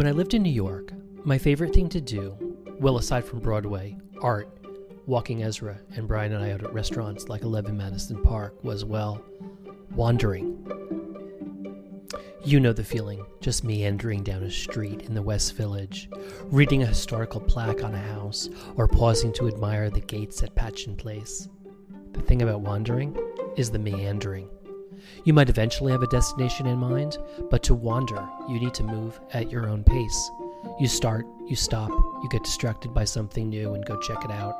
When I lived in New York, my favorite thing to do, well, aside from Broadway, art, walking Ezra, and Brian and I out at restaurants like 11 Madison Park, was, well, wandering. You know the feeling, just meandering down a street in the West Village, reading a historical plaque on a house, or pausing to admire the gates at Patchen Place. The thing about wandering is the meandering. You might eventually have a destination in mind, but to wander, you need to move at your own pace. You start, you stop, you get distracted by something new and go check it out.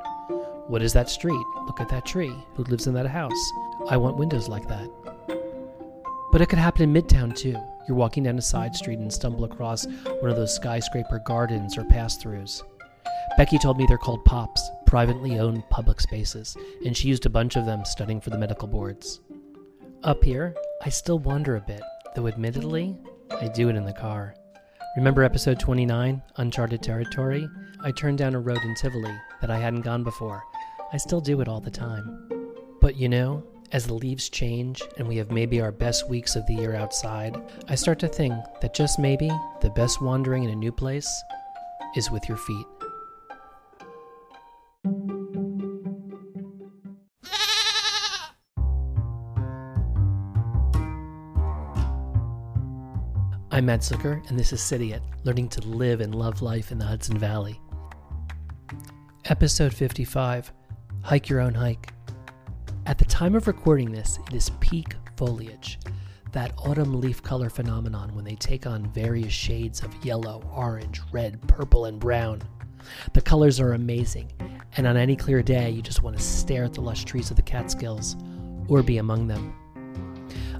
What is that street? Look at that tree. Who lives in that house? I want windows like that. But it could happen in Midtown too. You're walking down a side street and stumble across one of those skyscraper gardens or pass throughs. Becky told me they're called POPs, privately owned public spaces, and she used a bunch of them studying for the medical boards. Up here, I still wander a bit, though admittedly, I do it in the car. Remember episode 29, Uncharted Territory? I turned down a road in Tivoli that I hadn't gone before. I still do it all the time. But you know, as the leaves change and we have maybe our best weeks of the year outside, I start to think that just maybe the best wandering in a new place is with your feet. Matt Zucker, and this is City It, learning to live and love life in the Hudson Valley. Episode 55 Hike Your Own Hike. At the time of recording this, it is peak foliage, that autumn leaf color phenomenon when they take on various shades of yellow, orange, red, purple, and brown. The colors are amazing, and on any clear day, you just want to stare at the lush trees of the Catskills or be among them.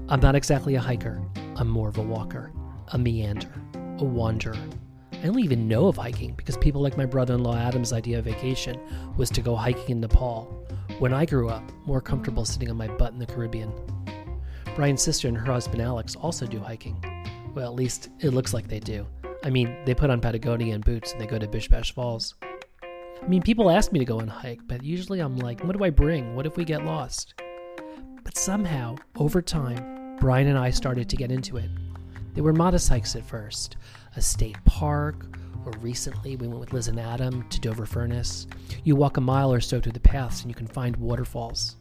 I'm not exactly a hiker, I'm more of a walker, a meander, a wanderer. I don't even know of hiking because people like my brother in law Adam's idea of vacation was to go hiking in Nepal when I grew up, more comfortable sitting on my butt in the Caribbean. Brian's sister and her husband Alex also do hiking. Well, at least it looks like they do. I mean, they put on Patagonia and boots and they go to Bish Bash Falls. I mean, people ask me to go on hike, but usually I'm like, what do I bring? What if we get lost? But somehow, over time, Brian and I started to get into it. They were modest hikes at first a state park, or recently we went with Liz and Adam to Dover Furnace. You walk a mile or so through the paths and you can find waterfalls.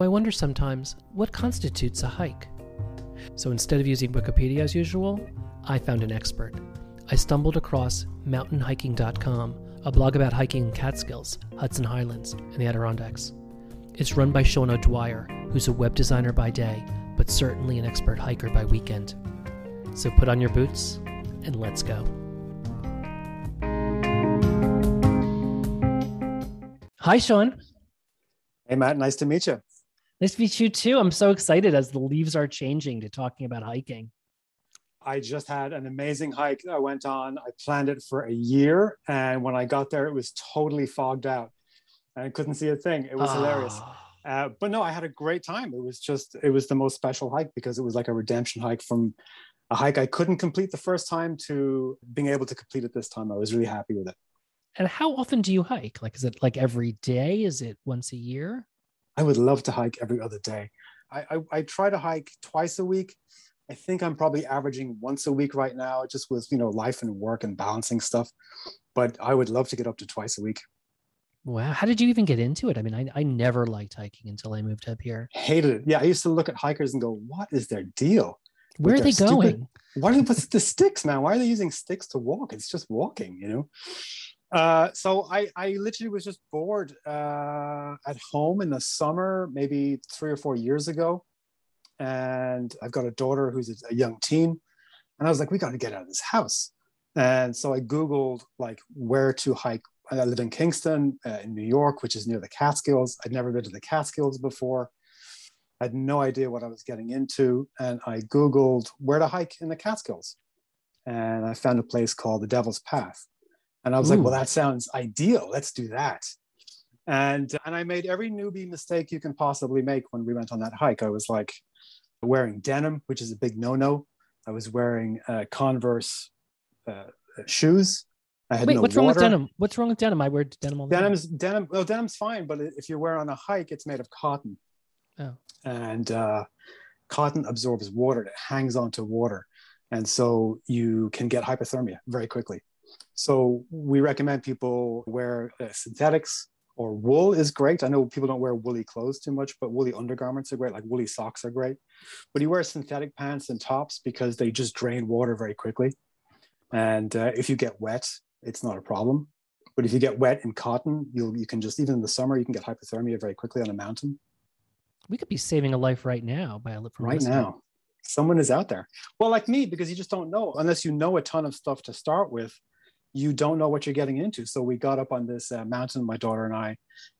I wonder sometimes what constitutes a hike. So instead of using Wikipedia as usual, I found an expert. I stumbled across mountainhiking.com, a blog about hiking in Catskills, Hudson Highlands, and the Adirondacks. It's run by Sean O'Dwyer, who's a web designer by day, but certainly an expert hiker by weekend. So put on your boots and let's go. Hi, Sean. Hey, Matt. Nice to meet you. Nice to meet you too. I'm so excited as the leaves are changing to talking about hiking. I just had an amazing hike I went on. I planned it for a year. And when I got there, it was totally fogged out and I couldn't see a thing. It was oh. hilarious. Uh, but no, I had a great time. It was just, it was the most special hike because it was like a redemption hike from a hike I couldn't complete the first time to being able to complete it this time. I was really happy with it. And how often do you hike? Like, is it like every day? Is it once a year? I would love to hike every other day. I, I, I try to hike twice a week. I think I'm probably averaging once a week right now, just with you know life and work and balancing stuff. But I would love to get up to twice a week. Wow. How did you even get into it? I mean, I, I never liked hiking until I moved up here. Hated it. Yeah. I used to look at hikers and go, what is their deal? Where are they stupid, going? Why do they put the sticks, man? Why are they using sticks to walk? It's just walking, you know? Uh, so I, I literally was just bored uh, at home in the summer, maybe three or four years ago. And I've got a daughter who's a, a young teen. And I was like, we got to get out of this house. And so I Googled like where to hike. I live in Kingston, uh, in New York, which is near the Catskills. I'd never been to the Catskills before. I had no idea what I was getting into. And I Googled where to hike in the Catskills. And I found a place called the Devil's Path and I was Ooh. like, well, that sounds ideal. Let's do that. And and I made every newbie mistake you can possibly make when we went on that hike. I was like wearing denim, which is a big no-no. I was wearing uh, Converse uh, shoes. I had Wait, no what's water. wrong with denim? What's wrong with denim? I wear denim all the Denim's time. denim. Well, denim's fine, but if you wear on a hike, it's made of cotton. Oh. And uh, cotton absorbs water. It hangs onto water And so you can get hypothermia very quickly. So we recommend people wear uh, synthetics or wool is great. I know people don't wear woolly clothes too much, but woolly undergarments are great. Like woolly socks are great. But you wear synthetic pants and tops because they just drain water very quickly. And uh, if you get wet, it's not a problem. But if you get wet in cotton, you'll you can just even in the summer you can get hypothermia very quickly on a mountain. We could be saving a life right now by a right now. Someone is out there. Well, like me, because you just don't know unless you know a ton of stuff to start with you don't know what you're getting into. So we got up on this uh, mountain, my daughter and I,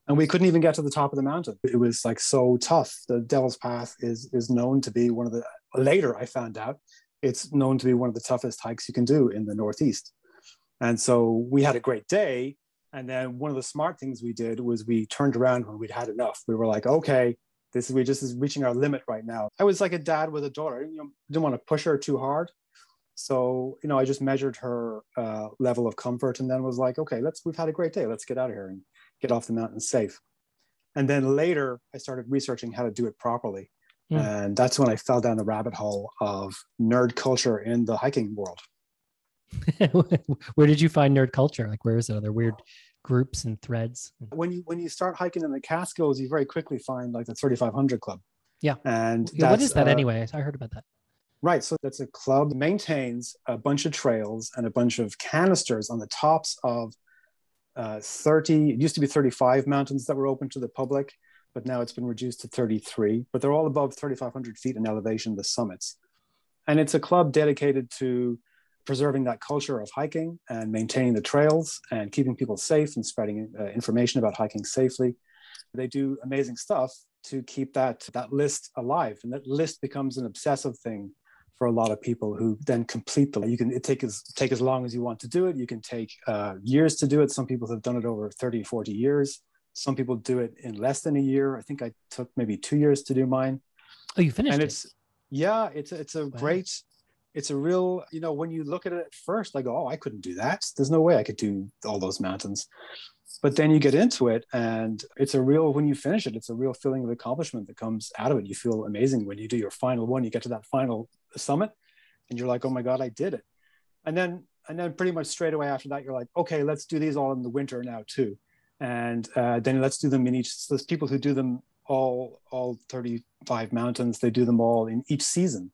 and we couldn't even get to the top of the mountain. It was like so tough. The Devil's Path is is known to be one of the later I found out it's known to be one of the toughest hikes you can do in the Northeast. And so we had a great day. And then one of the smart things we did was we turned around when we'd had enough. We were like, okay, this is we just is reaching our limit right now. I was like a dad with a daughter. You know, didn't want to push her too hard. So, you know, I just measured her uh, level of comfort and then was like, okay, let's, we've had a great day. Let's get out of here and get off the mountain safe. And then later, I started researching how to do it properly. Mm. And that's when I fell down the rabbit hole of nerd culture in the hiking world. where did you find nerd culture? Like, where is it? Are there weird groups and threads? When you when you start hiking in the Catskills, you very quickly find like the 3500 Club. Yeah. And what is that uh, anyway? I heard about that. Right. So that's a club that maintains a bunch of trails and a bunch of canisters on the tops of uh, 30, it used to be 35 mountains that were open to the public, but now it's been reduced to 33. But they're all above 3,500 feet in elevation, the summits. And it's a club dedicated to preserving that culture of hiking and maintaining the trails and keeping people safe and spreading uh, information about hiking safely. They do amazing stuff to keep that, that list alive. And that list becomes an obsessive thing for a lot of people who then complete the you can it take as take as long as you want to do it you can take uh, years to do it some people have done it over 30 40 years some people do it in less than a year i think i took maybe two years to do mine oh you finished and it's it? yeah it's it's a wow. great it's a real you know when you look at it at first i go oh i couldn't do that. There's no way i could do all those mountains. But then you get into it and it's a real when you finish it it's a real feeling of accomplishment that comes out of it. You feel amazing when you do your final one you get to that final summit and you're like oh my god i did it. And then and then pretty much straight away after that you're like okay let's do these all in the winter now too. And uh, then let's do them in each so there's people who do them all all 35 mountains. They do them all in each season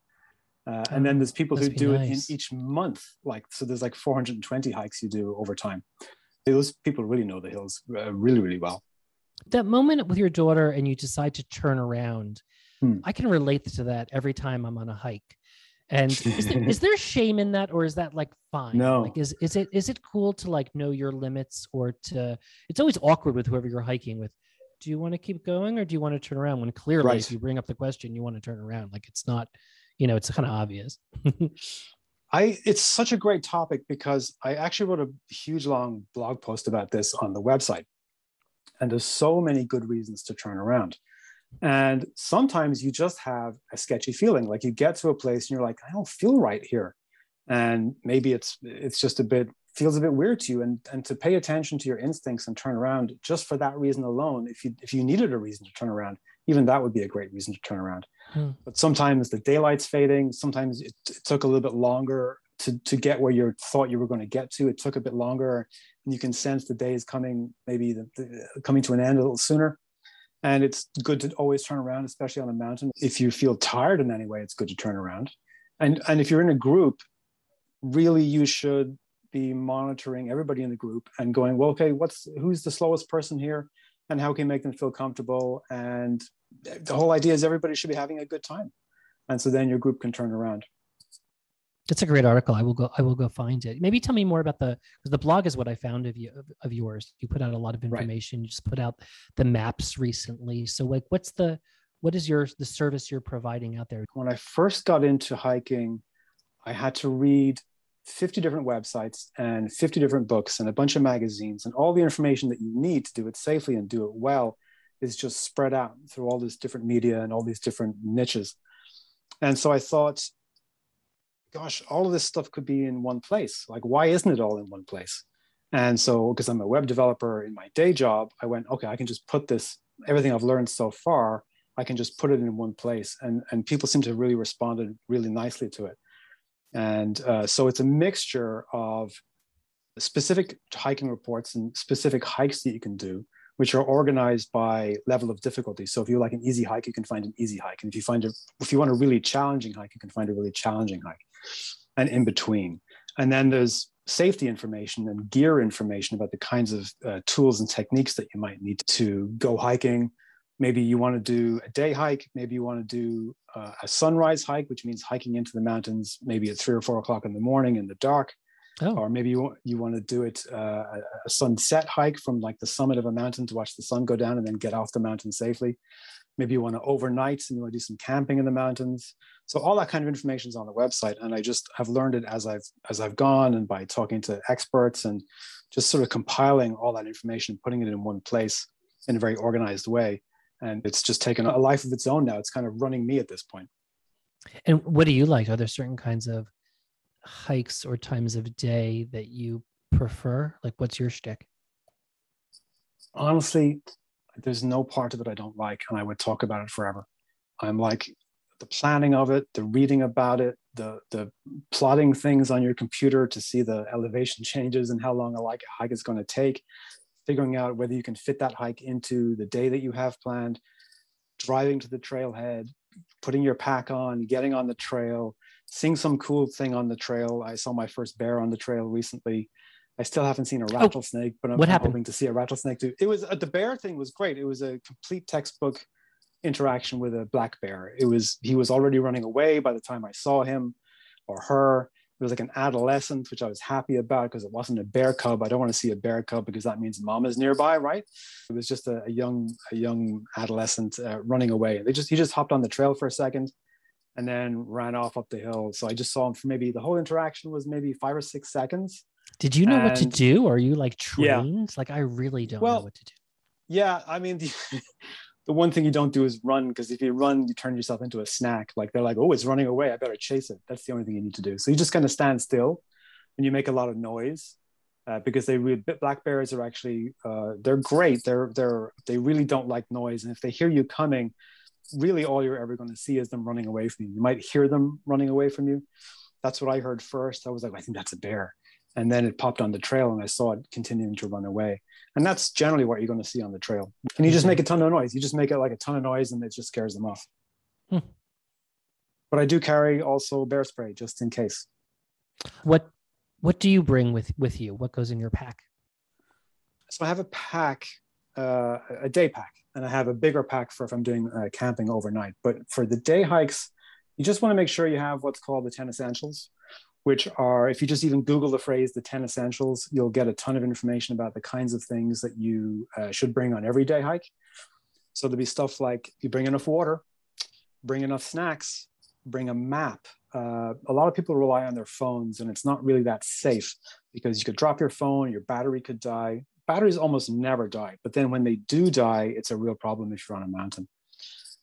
uh, and then there's people who do nice. it in each month. Like so there's like 420 hikes you do over time. Those people really know the hills uh, really really well. That moment with your daughter and you decide to turn around hmm. i can relate to that every time i'm on a hike. And is there, is there shame in that or is that like fine? No. Like is, is it is it cool to like know your limits or to it's always awkward with whoever you're hiking with. Do you want to keep going or do you want to turn around when clearly right. if you bring up the question you want to turn around? Like it's not you know it's kind of obvious I it's such a great topic because I actually wrote a huge long blog post about this on the website. And there's so many good reasons to turn around. And sometimes you just have a sketchy feeling. Like you get to a place and you're like, I don't feel right here. And maybe it's it's just a bit feels a bit weird to you. And and to pay attention to your instincts and turn around just for that reason alone, if you if you needed a reason to turn around, even that would be a great reason to turn around. Hmm. But sometimes the daylight's fading. Sometimes it, it, took a little bit longer to, to get where you thought you were going to get to. It took a bit longer, and you can sense the day is coming, maybe the, the, coming to an end a little sooner. And it's good to always turn around, especially on a mountain. If you feel tired in any way, it's good to turn around. And and if you're in a group, really you should be monitoring everybody in the group and going, well, okay, what's who's the slowest person here? and how can you make them feel comfortable and the whole idea is everybody should be having a good time. And so then your group can turn around. That's a great article. I will go i will go find it. Maybe tell me more about the because the blog is what i found of you of, of, yours. You put out a lot of information. Right. you just put out the maps recently. So like what's the what is your the service you're providing out there? When i first got into hiking i had to read 50 different websites and 50 different books and a bunch of magazines and all the information that you need to do it safely and do it well is just spread out through all this different media and all these different niches. And so i thought gosh all of this stuff could be in one place. Like why isn't it all in one place? And so because i'm a web developer in my day job i went okay i can just put this everything i've learned so far i can just put it in one place. And and people seem to have really responded really nicely to it. And uh, so it's a mixture of specific hiking reports and specific hikes that you can do, which are organized by level of difficulty. So if you like an easy hike, you can find an easy hike. And if you find a, if you want a really challenging hike, you can find a really challenging hike and in between. And then there's safety information and gear information about the kinds of uh, tools and techniques that you might need to go hiking. Maybe you want to do a day hike. Maybe you want to do uh, a sunrise hike, which means hiking into the mountains, maybe at three or four o'clock in the morning in the dark. Oh. Or maybe you, you want to do it uh, a sunset hike from like the summit of a mountain to watch the sun go down and then get off the mountain safely. Maybe you want to overnight and you want to do some camping in the mountains. So all that kind of information is on the website, and I just have learned it as I've as I've gone and by talking to experts and just sort of compiling all that information, putting it in one place in a very organized way. And it's just taken a life of its own now. It's kind of running me at this point. And what do you like? Are there certain kinds of hikes or times of day that you prefer? Like, what's your shtick? Honestly, there's no part of it I don't like, and I would talk about it forever. I'm like the planning of it, the reading about it, the the plotting things on your computer to see the elevation changes and how long a like hike is going to take, figuring out whether you can fit that hike into the day that you have planned, driving to the trailhead, putting your pack on, getting on the trail, seeing some cool thing on the trail. I saw my first bear on the trail recently. I still haven't seen a oh, rattlesnake, oh, but I'm, I'm hoping to see a rattlesnake too. It was uh, the bear thing was great. It was a complete textbook interaction with a black bear. It was he was already running away by the time I saw him or her. It was like an adolescent, which I was happy about because it wasn't a bear cub. I don't want to see a bear cub because that means mom is nearby, right? It was just a, a young a young adolescent uh, running away. They just he just hopped on the trail for a second and then ran off up the hill. So I just saw him for maybe the whole interaction was maybe five or six seconds. Did you know and, what to do? Or are you like trained? Yeah. Like I really don't well, know what to do. Yeah, I mean the, the one thing you don't do is run because if you run, you turn yourself into a snack. Like they're like, oh, it's running away. I better chase it. That's the only thing you need to do. So you just kind of stand still and you make a lot of noise. Uh, because they really black bears are actually uh, they're great they're they're they really don't like noise and if they hear you coming really all you're ever going to see is them running away from you. You might hear them running away from you. That's what I heard first. I was like, I think that's a bear. And then it popped on the trail and I saw it continuing to run away. And that's generally what you're going to see on the trail. And you just make a ton of noise. You just make it like a ton of noise and it just scares them off. Hmm. But I do carry also bear spray just in case. What what do you bring with with you? What goes in your pack? So I have a pack, uh, a day pack and I have a bigger pack for if I'm doing uh, camping overnight. But for the day hikes, you just want to make sure you have what's called the 10 essentials, which are, if you just even Google the phrase the 10 essentials, you'll get a ton of information about the kinds of things that you uh, should bring on every day hike. So there'll be stuff like you bring enough water, bring enough snacks, bring a map. Uh, a lot of people rely on their phones, and it's not really that safe because you could drop your phone, your battery could die batteries almost never die, but then when they do die, it's a real problem if you're on a mountain.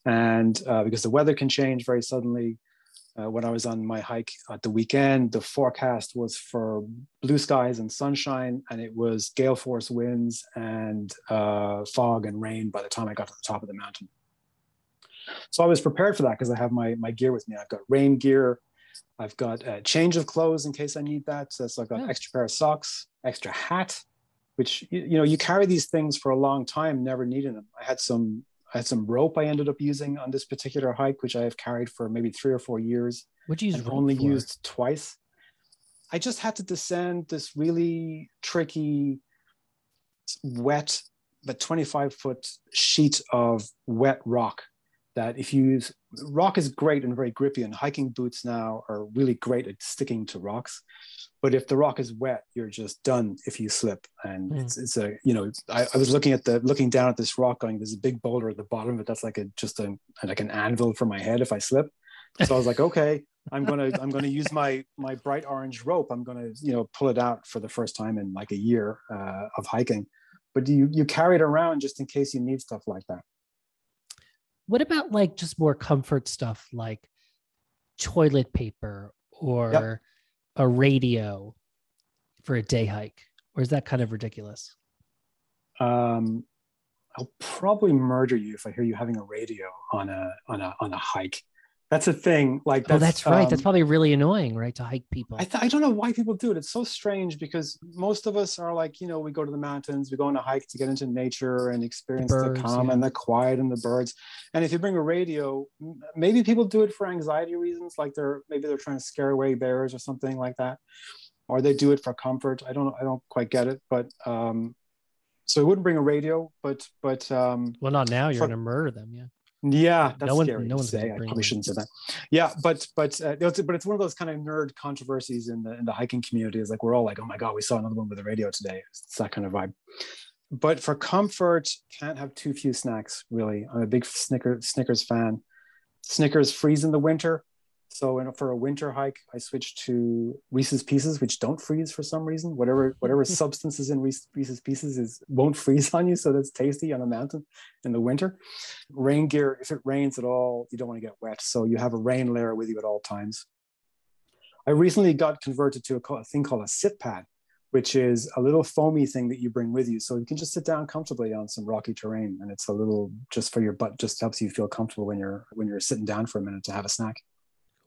And uh, because the weather can change very suddenly. Uh, when I was on my hike at the weekend, the forecast was for blue skies and sunshine, and it was gale force winds and uh, fog and rain by the time I got to the top of the mountain. So I was prepared for that because I have my, my gear with me. I've got rain gear, I've got a change of clothes in case I need that. So, I've got yeah. extra pair of socks, extra hat, which you know you carry these things for a long time never needing them. I had some i had some rope i ended up using on this particular hike which i have carried for maybe three or four years. Which you only for? used twice. I just had to descend this really tricky wet but 25 foot sheet of wet rock that if you use rock is great and very grippy and hiking boots now are really great at sticking to rocks but if the rock is wet you're just done if you slip. And mm. it's, it's a you know I, I, was looking at the looking down at this rock going there's a big boulder at the bottom it that's like a just a like an anvil for my head if i slip. So i was like okay i'm gonna i'm gonna use my my bright orange rope. I'm gonna you know pull it out for the first time in like a year uh, of hiking. But you you carry it around just in case you need stuff like that? What about like just more comfort stuff like toilet paper or yep a radio for a day hike, or is that kind of ridiculous? Um, I'll probably murder you if I hear you having a radio on a on a on a hike. That's a thing. Like oh, that's right. Um, that's probably really annoying, right? To hike people. I, th- I don't know why people do it. It's so strange because most of us are like, you know, we go to the mountains, we go on a hike to get into nature and experience the, birds, the calm yeah. and the quiet and the birds. And if you bring a radio, maybe people do it for anxiety reasons, like they're maybe they're trying to scare away bears or something like that, or they do it for comfort. I don't I don't quite get it, but um, so I wouldn't bring a radio, but but um, well, not now. You're for, gonna murder them, yeah. Yeah, that's no one, scary no to say. I probably shouldn't say that. Yeah, but but uh, it's, but it's one of those kind of nerd controversies in the in the hiking community. Is like we're all like, oh my god, we saw another one with a radio today. It's that kind of vibe. But for comfort, can't have too few snacks. Really, I'm a big Snickers Snickers fan. Snickers freeze in the winter. So in, for a winter hike, I switched to Reese's Pieces, which don't freeze for some reason. Whatever whatever substance is in Reese's Pieces is won't freeze on you, so that's tasty on a mountain in the winter. Rain gear, if it rains at all, you don't want to get wet, so you have a rain layer with you at all times. I recently got converted to a, a thing called a sit pad, which is a little foamy thing that you bring with you, so you can just sit down comfortably on some rocky terrain, and it's a little just for your butt, just helps you feel comfortable when you're when you're sitting down for a minute to have a snack.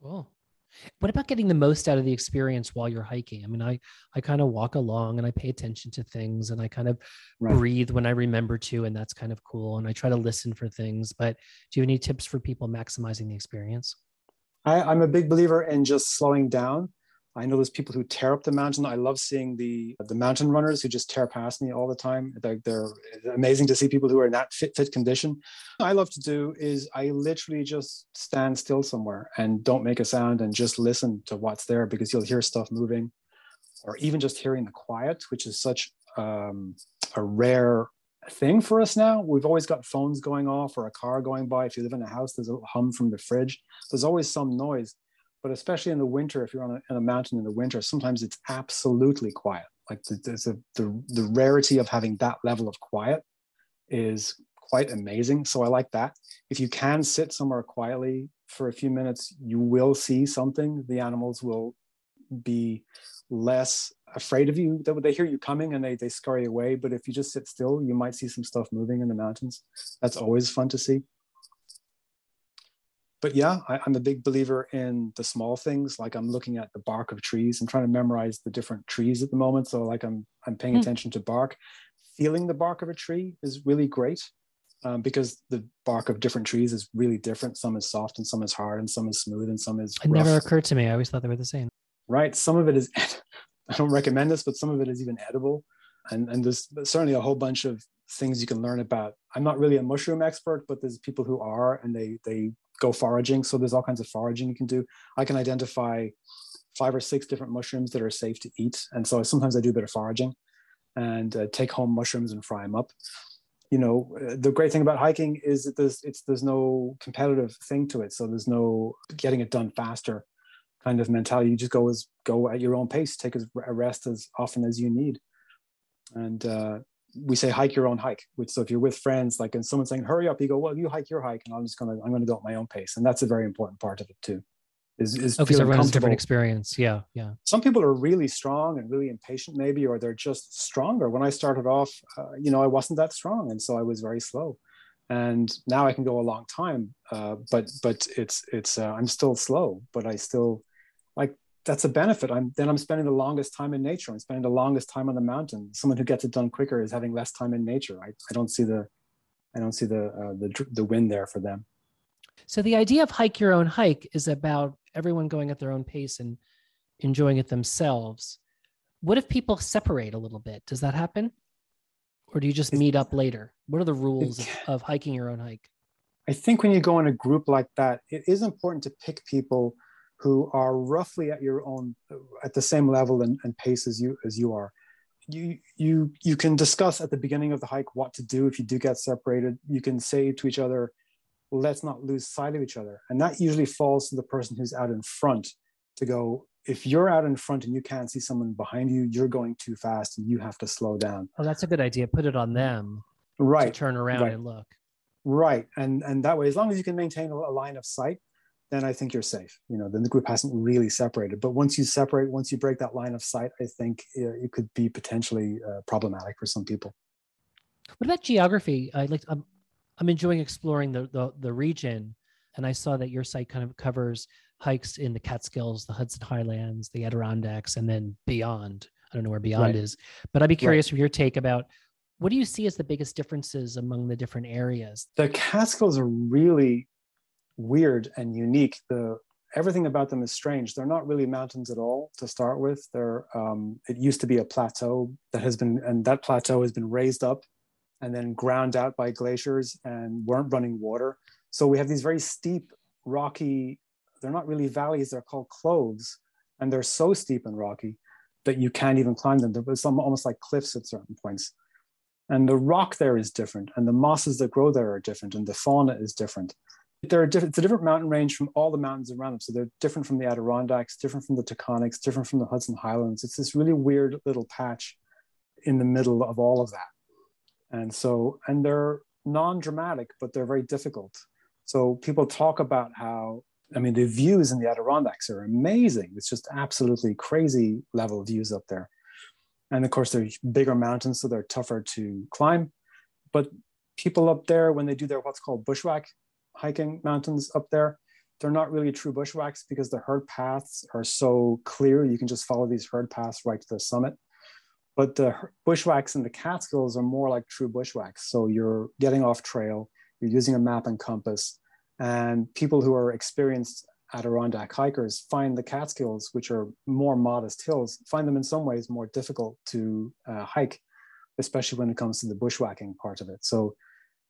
Cool. What about getting the most out of the experience while you're hiking? I mean, I I kind of walk along and I pay attention to things and I kind of right. breathe when I remember to, and that's kind of cool. And I try to listen for things. But do you have any tips for people maximizing the experience? I, I'm a big believer in just slowing down I know there's people who tear up the mountain. I love seeing the the mountain runners who just tear past me all the time. They're, they're amazing to see people who are in that fit fit condition. What I love to do is I literally just stand still somewhere and don't make a sound and just listen to what's there because you'll hear stuff moving, or even just hearing the quiet, which is such um, a rare thing for us now. We've always got phones going off or a car going by. If you live in a house, there's a hum from the fridge. There's always some noise but especially in the winter, if you're on a, a mountain in the winter, sometimes it's absolutely quiet. Like the, the, the, the rarity of having that level of quiet is quite amazing. So I like that. If you can sit somewhere quietly for a few minutes, you will see something. The animals will be less afraid of you. They, they hear you coming and they, they scurry away. But if you just sit still, you might see some stuff moving in the mountains. That's always fun to see but yeah, I, am a big believer in the small things. Like I'm looking at the bark of trees. I'm trying to memorize the different trees at the moment. So like I'm I'm paying mm. attention to bark. Feeling the bark of a tree is really great um, because the bark of different trees is really different. Some is soft and some is hard and some is smooth and some is. It rough. never occurred to me. I always thought they were the same. Right. Some of it is. I don't recommend this, but some of it is even edible, and and there's certainly a whole bunch of things you can learn about. I'm not really a mushroom expert, but there's people who are, and they they go foraging. So there's all kinds of foraging you can do. I can identify five or six different mushrooms that are safe to eat. And so sometimes I do a bit of foraging and uh, take home mushrooms and fry them up. You know, uh, the great thing about hiking is that there's it's there's no competitive thing to it. So there's no getting it done faster kind of mentality. You just go as go at your own pace, take a rest as often as you need. And uh, we say hike your own hike. Which so if you're with friends, like and someone's saying hurry up, you go well you hike your hike, and I'm just gonna I'm gonna go at my own pace, and that's a very important part of it too. Is is okay, oh, everyone has a different experience. Yeah, yeah. Some people are really strong and really impatient, maybe, or they're just stronger. When I started off, uh, you know, I wasn't that strong, and so I was very slow. And now I can go a long time, uh, but but it's it's uh, I'm still slow, but I still like that's a benefit. I'm then I'm spending the longest time in nature. I'm spending the longest time on the mountain. Someone who gets it done quicker is having less time in nature. I, I don't see the I don't see the uh, the the win there for them. So the idea of hike your own hike is about everyone going at their own pace and enjoying it themselves. What if people separate a little bit? Does that happen? Or do you just meet up later? What are the rules of, of hiking your own hike? I think when you go in a group like that, it is important to pick people who are roughly at your own at the same level and, and pace as you as you are. You you you can discuss at the beginning of the hike what to do. If you do get separated you can say to each other let's not lose sight of each other. And that usually falls to the person who's out in front to go if you're out in front and you can't see someone behind you you're going too fast and you have to slow down. Oh that's a good idea. Put it on them right. turn around right. and look. Right. And and that way as long as you can maintain a, a line of sight then I think you're safe. You know, then the group hasn't really separated. But once you separate, once you break that line of sight, I think it could be potentially uh, problematic for some people. What about geography? I like. I'm, I'm enjoying exploring the, the the region. And I saw that your site kind of covers hikes in the Catskills, the Hudson Highlands, the Adirondacks, and then beyond. I don't know where beyond right. is, but I'd be curious right. from your take about what do you see as the biggest differences among the different areas? The Catskills are really weird and unique. The everything about them is strange. They're not really mountains at all to start with. They're um, it used to be a plateau that has been and that plateau has been raised up and then ground out by glaciers and weren't running water. So we have these very steep, rocky. They're not really valleys. They're called cloves, and they're so steep and rocky that you can't even climb them. They're almost like cliffs at certain points. And the rock there is different, and the mosses that grow there are different, and the fauna is different. They're a different, it's a different mountain range from all the mountains around them. So they're different from the Adirondacks, different from the Taconics, different from the Hudson Highlands. It's this really weird little patch in the middle of all of that. And so, and they're non-dramatic, but they're very difficult. So people talk about how, I mean, the views in the Adirondacks are amazing. It's just absolutely crazy level views up there. And of course, they're bigger mountains, so they're tougher to climb. But people up there, when they do their what's called bushwhack hiking mountains up there, they're not really true bushwhacks because the herd paths are so clear. You can just follow these herd paths right to the summit. But the bushwhacks in the Catskills are more like true bushwhacks. So you're getting off trail, you're using a map and compass, and people who are experienced Adirondack hikers find the Catskills, which are more modest hills, find them in some ways more difficult to uh, hike, especially when it comes to the bushwhacking part of it. So,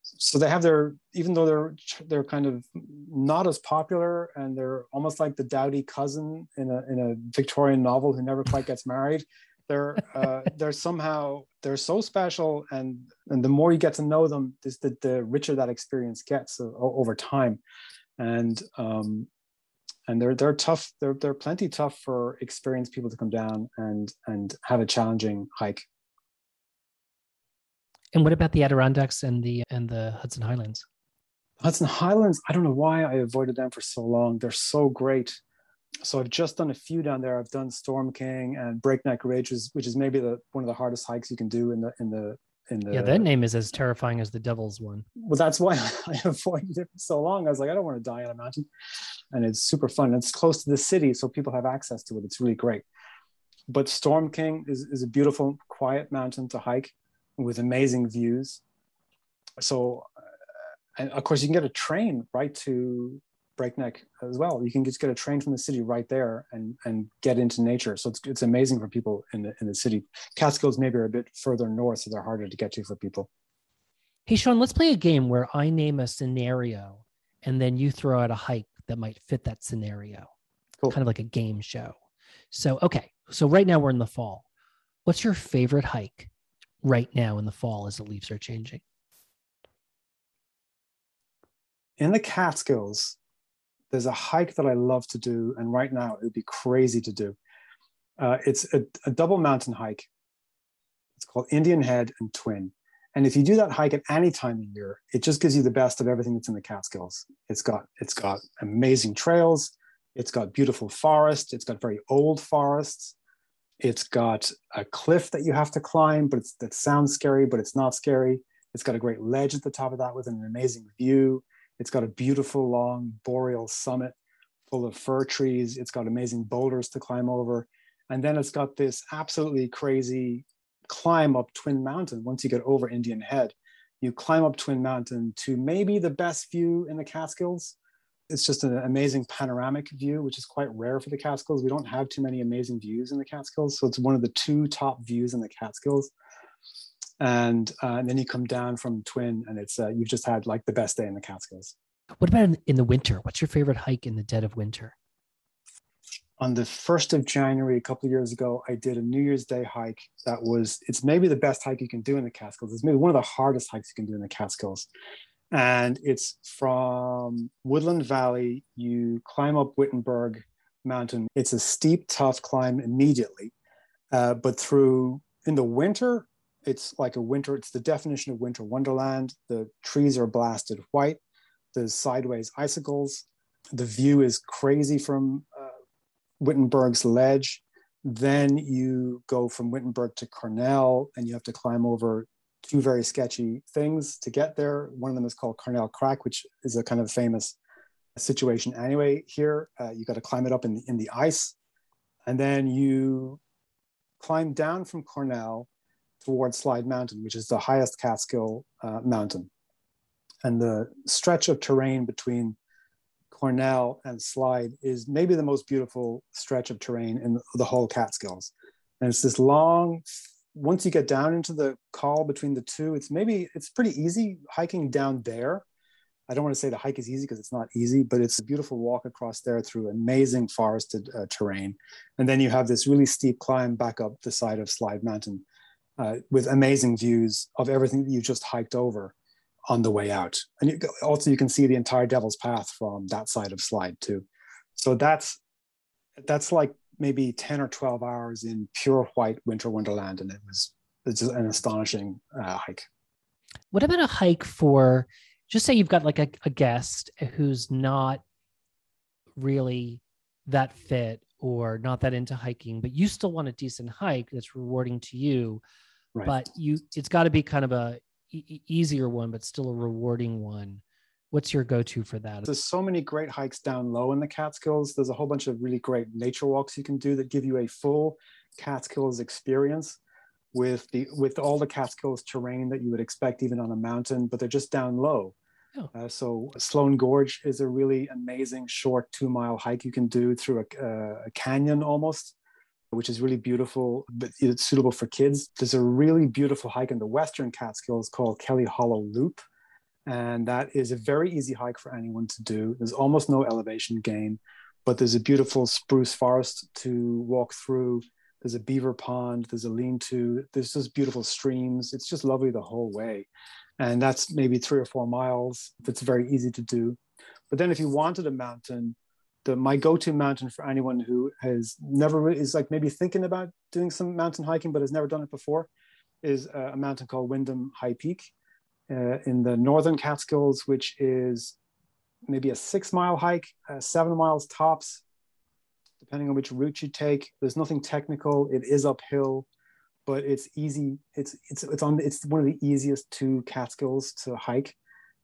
so they have their, even though they're they're kind of not as popular, and they're almost like the dowdy cousin in a in a Victorian novel who never quite gets married. They're uh, they're somehow they're so special, and and the more you get to know them, this the, the richer that experience gets over time. And um, and they're they're tough. They're they're plenty tough for experienced people to come down and and have a challenging hike. And what about the Adirondacks and the and the Hudson Highlands? Hudson Highlands, I don't know why I avoided them for so long. They're so great. So I've just done a few down there. I've done Storm King and Breakneck Ridge, which is, which is maybe the one of the hardest hikes you can do in the in the in the yeah that name is as terrifying as the devil's one well that's why i avoided it for so long i was like i don't want to die on a mountain and it's super fun it's close to the city so people have access to it it's really great but storm king is, is a beautiful quiet mountain to hike with amazing views so uh, and of course you can get a train right to breakneck as well. You can just get a train from the city right there and and get into nature. So it's it's amazing for people in the in the city. Catskills maybe are a bit further north, so they're harder to get to for people. Hey Sean, let's play a game where I name a scenario and then you throw out a hike that might fit that scenario. Cool. Kind of like a game show. So okay, so right now we're in the fall. What's your favorite hike right now in the fall as the leaves are changing? In the Catskills, there's a hike that I love to do, and right now it would be crazy to do. Uh, it's a, a, double mountain hike. It's called Indian Head and Twin. And if you do that hike at any time of year, it just gives you the best of everything that's in the Catskills. It's got it's got amazing trails. It's got beautiful forest. It's got very old forests. It's got a cliff that you have to climb, but it's, that sounds scary, but it's not scary. It's got a great ledge at the top of that with an amazing view. It's got a beautiful long boreal summit full of fir trees. It's got amazing boulders to climb over. And then it's got this absolutely crazy climb up Twin Mountain. Once you get over Indian Head, you climb up Twin Mountain to maybe the best view in the Catskills. It's just an amazing panoramic view, which is quite rare for the Catskills. We don't have too many amazing views in the Catskills. So it's one of the two top views in the Catskills and, uh, and then you come down from Twin, and it's uh, you've just had like the best day in the Catskills. What about in the winter? What's your favorite hike in the dead of winter? On the first of January, a couple of years ago, I did a New Year's Day hike. That was it's maybe the best hike you can do in the Catskills. It's maybe one of the hardest hikes you can do in the Catskills, and it's from Woodland Valley. You climb up Wittenberg Mountain. It's a steep, tough climb immediately, uh, but through in the winter it's like a winter, it's the definition of winter wonderland. The trees are blasted white, there's sideways icicles. The view is crazy from uh, Wittenberg's ledge. Then you go from Wittenberg to Cornell, and you have to climb over two very sketchy things to get there. One of them is called Cornell Crack, which is a kind of famous situation anyway. Here, uh, you got to climb it up in the, in the ice, and then you climb down from Cornell towards Slide Mountain, which is the highest Catskill uh, mountain. And the stretch of terrain between Cornell and Slide is maybe the most beautiful stretch of terrain in the whole Catskills. And it's this long, once you get down into the col between the two, it's maybe, it's pretty easy hiking down there. I don't want to say the hike is easy because it's not easy, but it's a beautiful walk across there through amazing forested uh, terrain. And then you have this really steep climb back up the side of Slide Mountain uh, with amazing views of everything that you just hiked over on the way out. And you, also you can see the entire Devil's Path from that side of Slide too. So that's that's like maybe 10 or 12 hours in pure white winter wonderland. And it was it's an astonishing uh, hike. What about a hike for just say you've got like a, a guest who's not really that fit or not that into hiking, but you still want a decent hike that's rewarding to you. Right. But you, it's got to be kind of a e- easier one, but still a rewarding one. What's your go-to for that? There's so many great hikes down low in the Catskills. There's a whole bunch of really great nature walks you can do that give you a full Catskills experience with the with all the Catskills terrain that you would expect even on a mountain, but they're just down low. Oh. Uh, so Sloan Gorge is a really amazing short two mile hike you can do through a, uh, a canyon almost, which is really beautiful, but it's suitable for kids. There's a really beautiful hike in the Western Catskills called Kelly Hollow Loop. And that is a very easy hike for anyone to do. There's almost no elevation gain, but there's a beautiful spruce forest to walk through. There's a beaver pond, there's a lean to, there's just beautiful streams. It's just lovely the whole way and that's maybe three or four miles that's very easy to do but then if you wanted a mountain the my go-to mountain for anyone who has never is like maybe thinking about doing some mountain hiking but has never done it before is uh, a mountain called Windham High Peak uh, in the northern Catskills, which is maybe a six mile hike, uh, seven miles tops, depending on which route you take. There's nothing technical. It is uphill but it's easy. It's it's it's on. It's one of the easiest two Catskills to hike,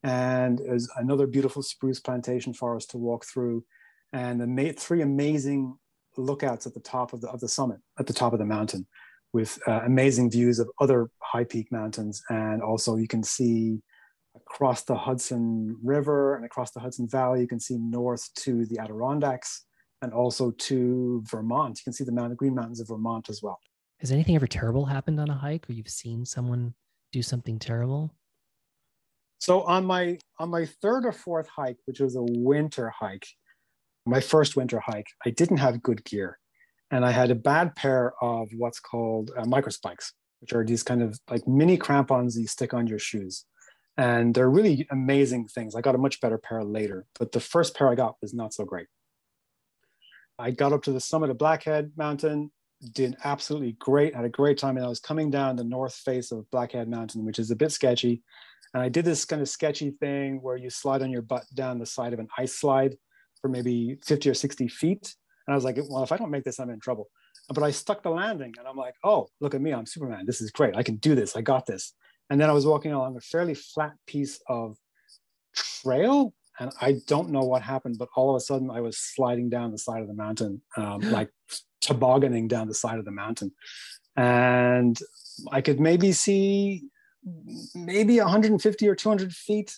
and there's another beautiful spruce plantation forest to walk through, and the three amazing lookouts at the top of the of the summit, at the top of the mountain, with uh, amazing views of other high peak mountains, and also you can see across the Hudson River and across the Hudson Valley. You can see north to the Adirondacks and also to Vermont. You can see the Mountain Green Mountains of Vermont as well. Has anything ever terrible happened on a hike or you've seen someone do something terrible? So on my on my third or fourth hike, which was a winter hike, my first winter hike, I didn't have good gear. And I had a bad pair of what's called uh, microspikes, which are these kind of like mini crampons you stick on your shoes. And they're really amazing things. I got a much better pair later, but the first pair I got was not so great. I got up to the summit of Blackhead Mountain did absolutely great, had a great time. And I was coming down the north face of Blackhead Mountain, which is a bit sketchy. And I did this kind of sketchy thing where you slide on your butt down the side of an ice slide for maybe 50 or 60 feet. And I was like, well, if I don't make this, I'm in trouble. But I stuck the landing and I'm like, oh, look at me, I'm Superman. This is great. I can do this. I got this. And then I was walking along a fairly flat piece of trail and I don't know what happened, but all of a sudden I was sliding down the side of the mountain, um, like tobogganing down the side of the mountain. And I could maybe see maybe 150 or 200 feet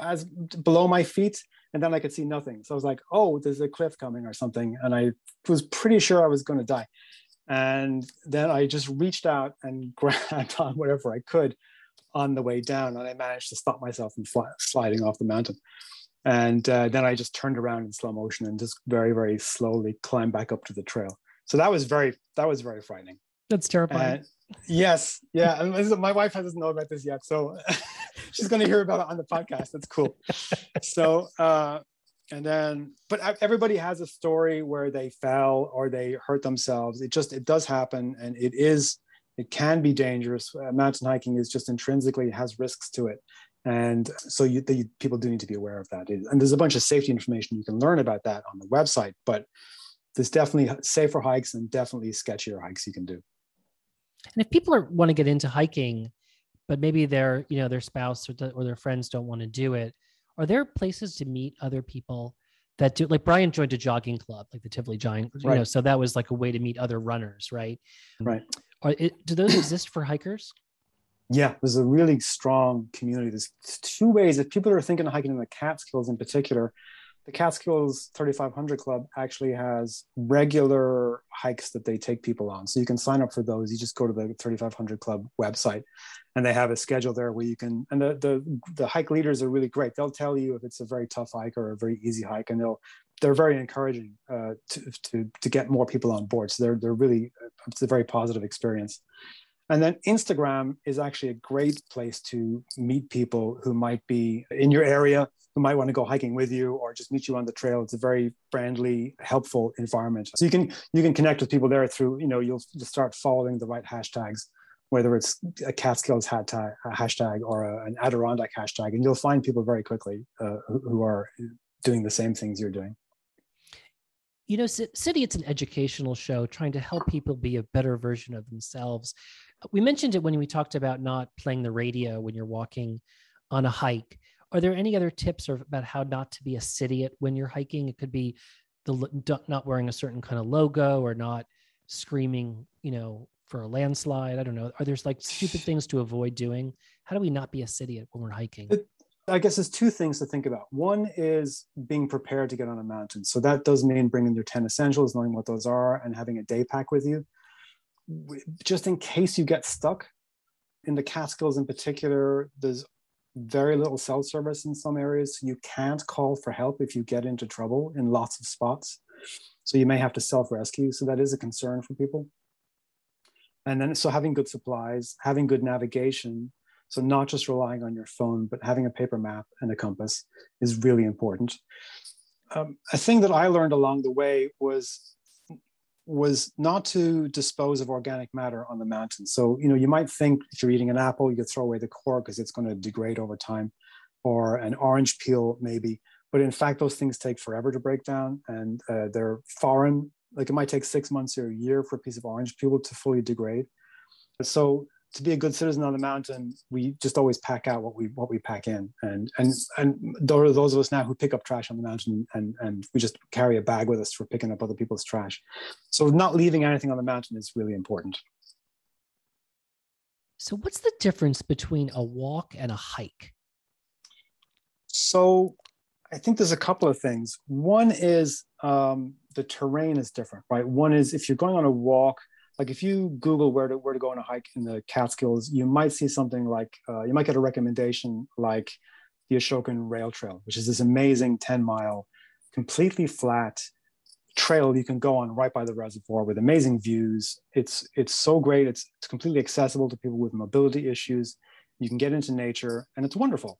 as below my feet and then i could see nothing. So i was like oh there's a cliff coming or something. And i was pretty sure i was going to die. And then i just reached out and grabbed on whatever i could on the way down and i managed to stop myself from sliding off the mountain. And uh, then i just turned around in slow motion and just very very slowly climbed back up to the trail. So that was very that was very frightening. That's terrifying. yes, yeah. And my wife doesn't know about this yet, so she's going to hear about it on the podcast. That's cool. so, uh, and then, but everybody has a story where they fell or they hurt themselves. It just it does happen, and it is it can be dangerous. Mountain hiking is just intrinsically has risks to it, and so you, the, people do need to be aware of that. And there's a bunch of safety information you can learn about that on the website, but there's definitely safer hikes and definitely sketchier hikes you can do. And if people are, want to get into hiking, but maybe their you know their spouse or, or their friends don't want to do it, are there places to meet other people that do like Brian joined a jogging club, like the Tivoli Giant, you Right. know, so that was like a way to meet other runners, right? Right. Are it, do those exist for hikers? Yeah, there's a really strong community. There's two ways. If people are thinking of hiking in the Catskills in particular, the Catskills 3500 Club actually has regular hikes that they take people on. So you can sign up for those. You just go to the 3500 Club website and they have a schedule there where you can, and the, the, the hike leaders are really great. They'll tell you if it's a very tough hike or a very easy hike, and they'll, they're very encouraging uh, to, to, to get more people on board. So they're, they're really, it's a very positive experience. And then Instagram is actually a great place to meet people who might be in your area, who might want to go hiking with you or just meet you on the trail. It's a very friendly, helpful environment. So you can you can connect with people there through, you know, you'll, start following the right hashtags, whether it's a Catskills hashtag, a hashtag or a, an Adirondack hashtag, and you'll find people very quickly uh, who, who are doing the same things you're doing. You know, City, it's an educational show trying to help people be a better version of themselves. We mentioned it when we talked about not playing the radio when you're walking on a hike. Are there any other tips or about how not to be a cidiot when you're hiking? It could be the not wearing a certain kind of logo or not screaming, you know, for a landslide. I don't know. Are there like stupid things to avoid doing? How do we not be a cidiot when we're hiking? I guess there's two things to think about. One is being prepared to get on a mountain. So that does mean bringing your 10 essentials, knowing what those are, and having a day pack with you. Just in case you get stuck, in the Catskills in particular, there's very little cell service in some areas. You can't call for help if you get into trouble in lots of spots. So you may have to self rescue. So that is a concern for people. And then, so having good supplies, having good navigation, so not just relying on your phone, but having a paper map and a compass is really important. Um, a thing that I learned along the way was was not to dispose of organic matter on the mountain. So you know you might think if you're eating an apple, you could throw away the core because it's going to degrade over time, or an orange peel maybe. But in fact, those things take forever to break down, and uh, they're foreign. Like it might take six months or a year for a piece of orange peel to fully degrade. So to be a good citizen on the mountain, we just always pack out what we what we pack in, and and and there are those of us now who pick up trash on the mountain, and and we just carry a bag with us for picking up other people's trash. So not leaving anything on the mountain is really important. So, what's the difference between a walk and a hike? So I think there's a couple of things. One is um, the terrain is different, right? One is if you're going on a walk, like if you Google where to where to go on a hike in the Catskills, you might see something like uh, you might get a recommendation like the Ashokan Rail Trail, which is this amazing 10 mile, completely flat trail you can go on right by the reservoir with amazing views. It's it's so great. It's, it's completely accessible to people with mobility issues. You can get into nature, and it's wonderful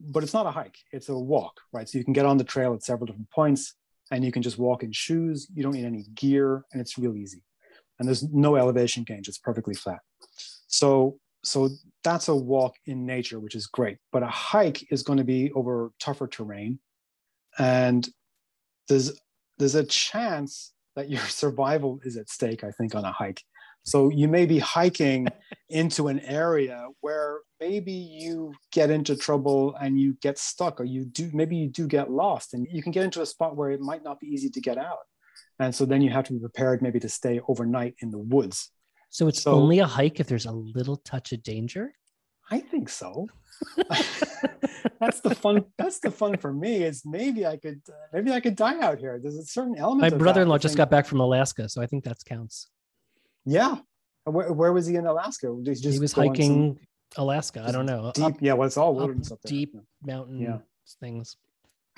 but it's not a hike it's a walk right so you can get on the trail at several different points and you can just walk in shoes you don't need any gear and it's real easy and there's no elevation change it's perfectly flat. So so that's a walk in nature which is great but a hike is going to be over tougher terrain. And there's there's a chance that your survival is at stake i think on a hike. So you may be hiking into an area where maybe you get into trouble and you get stuck or you do maybe you do get lost and you can get into a spot where it might not be easy to get out and so then you have to be prepared maybe to stay overnight in the woods So, it's So- only a hike if there's a little touch of danger? i think so that's the fun that's the fun for me is maybe i could uh, maybe i could die out here there's a certain element My of brother in law I just got back from Alaska, so I think that counts. yeah where, where was he in alaska he, he was go on some hiking Alaska. I don't know. deep up yeah well it's all wilderness up, there deep mountain Yeah. things.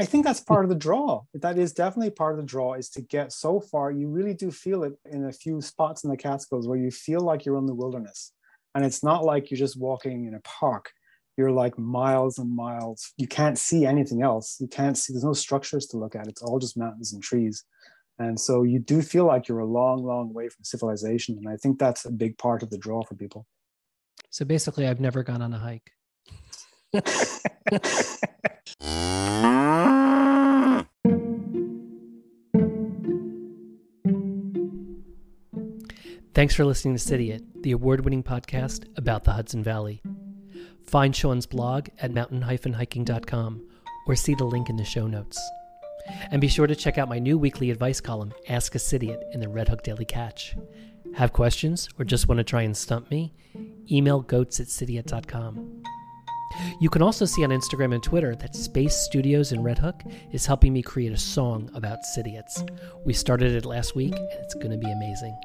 I think that's hmm. part of the draw. That is definitely part of the draw is to get so far. You really do feel it in a few spots in the Catskills where you feel like you're in the wilderness. And it's not like you're just walking in a park. You're like miles and miles. You can't see anything else. You can't see, there's no structures to look at. It's all just mountains and trees. And so you do feel like you're a long, long way from civilization. And I think that's a big part of the draw for people. So basically, I've never gone on a hike. Thanks for listening to Cidiot, the award winning podcast about the Hudson Valley. Find Sean's blog at mountain-hiking.com or see the link in the show notes. And be sure to check out my new weekly advice column, Ask a Cidiot, in the Red Hook Daily Catch. Have questions or just want to try and stump me? Email goats at cidiot.com. You can also see on Instagram and Twitter that Space Studios in Red Hook is helping me create a song about Cidiots. We started it last week and it's going to be amazing.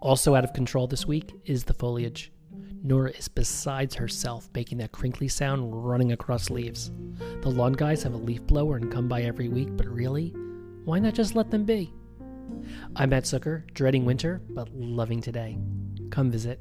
Also out of control this week is the foliage. Nora is besides herself making that crinkly sound running across leaves. The lawn guys have a leaf blower and come by every week, but really, why not just let them be? I'm Matt Zucker, dreading winter, but loving today. Come visit.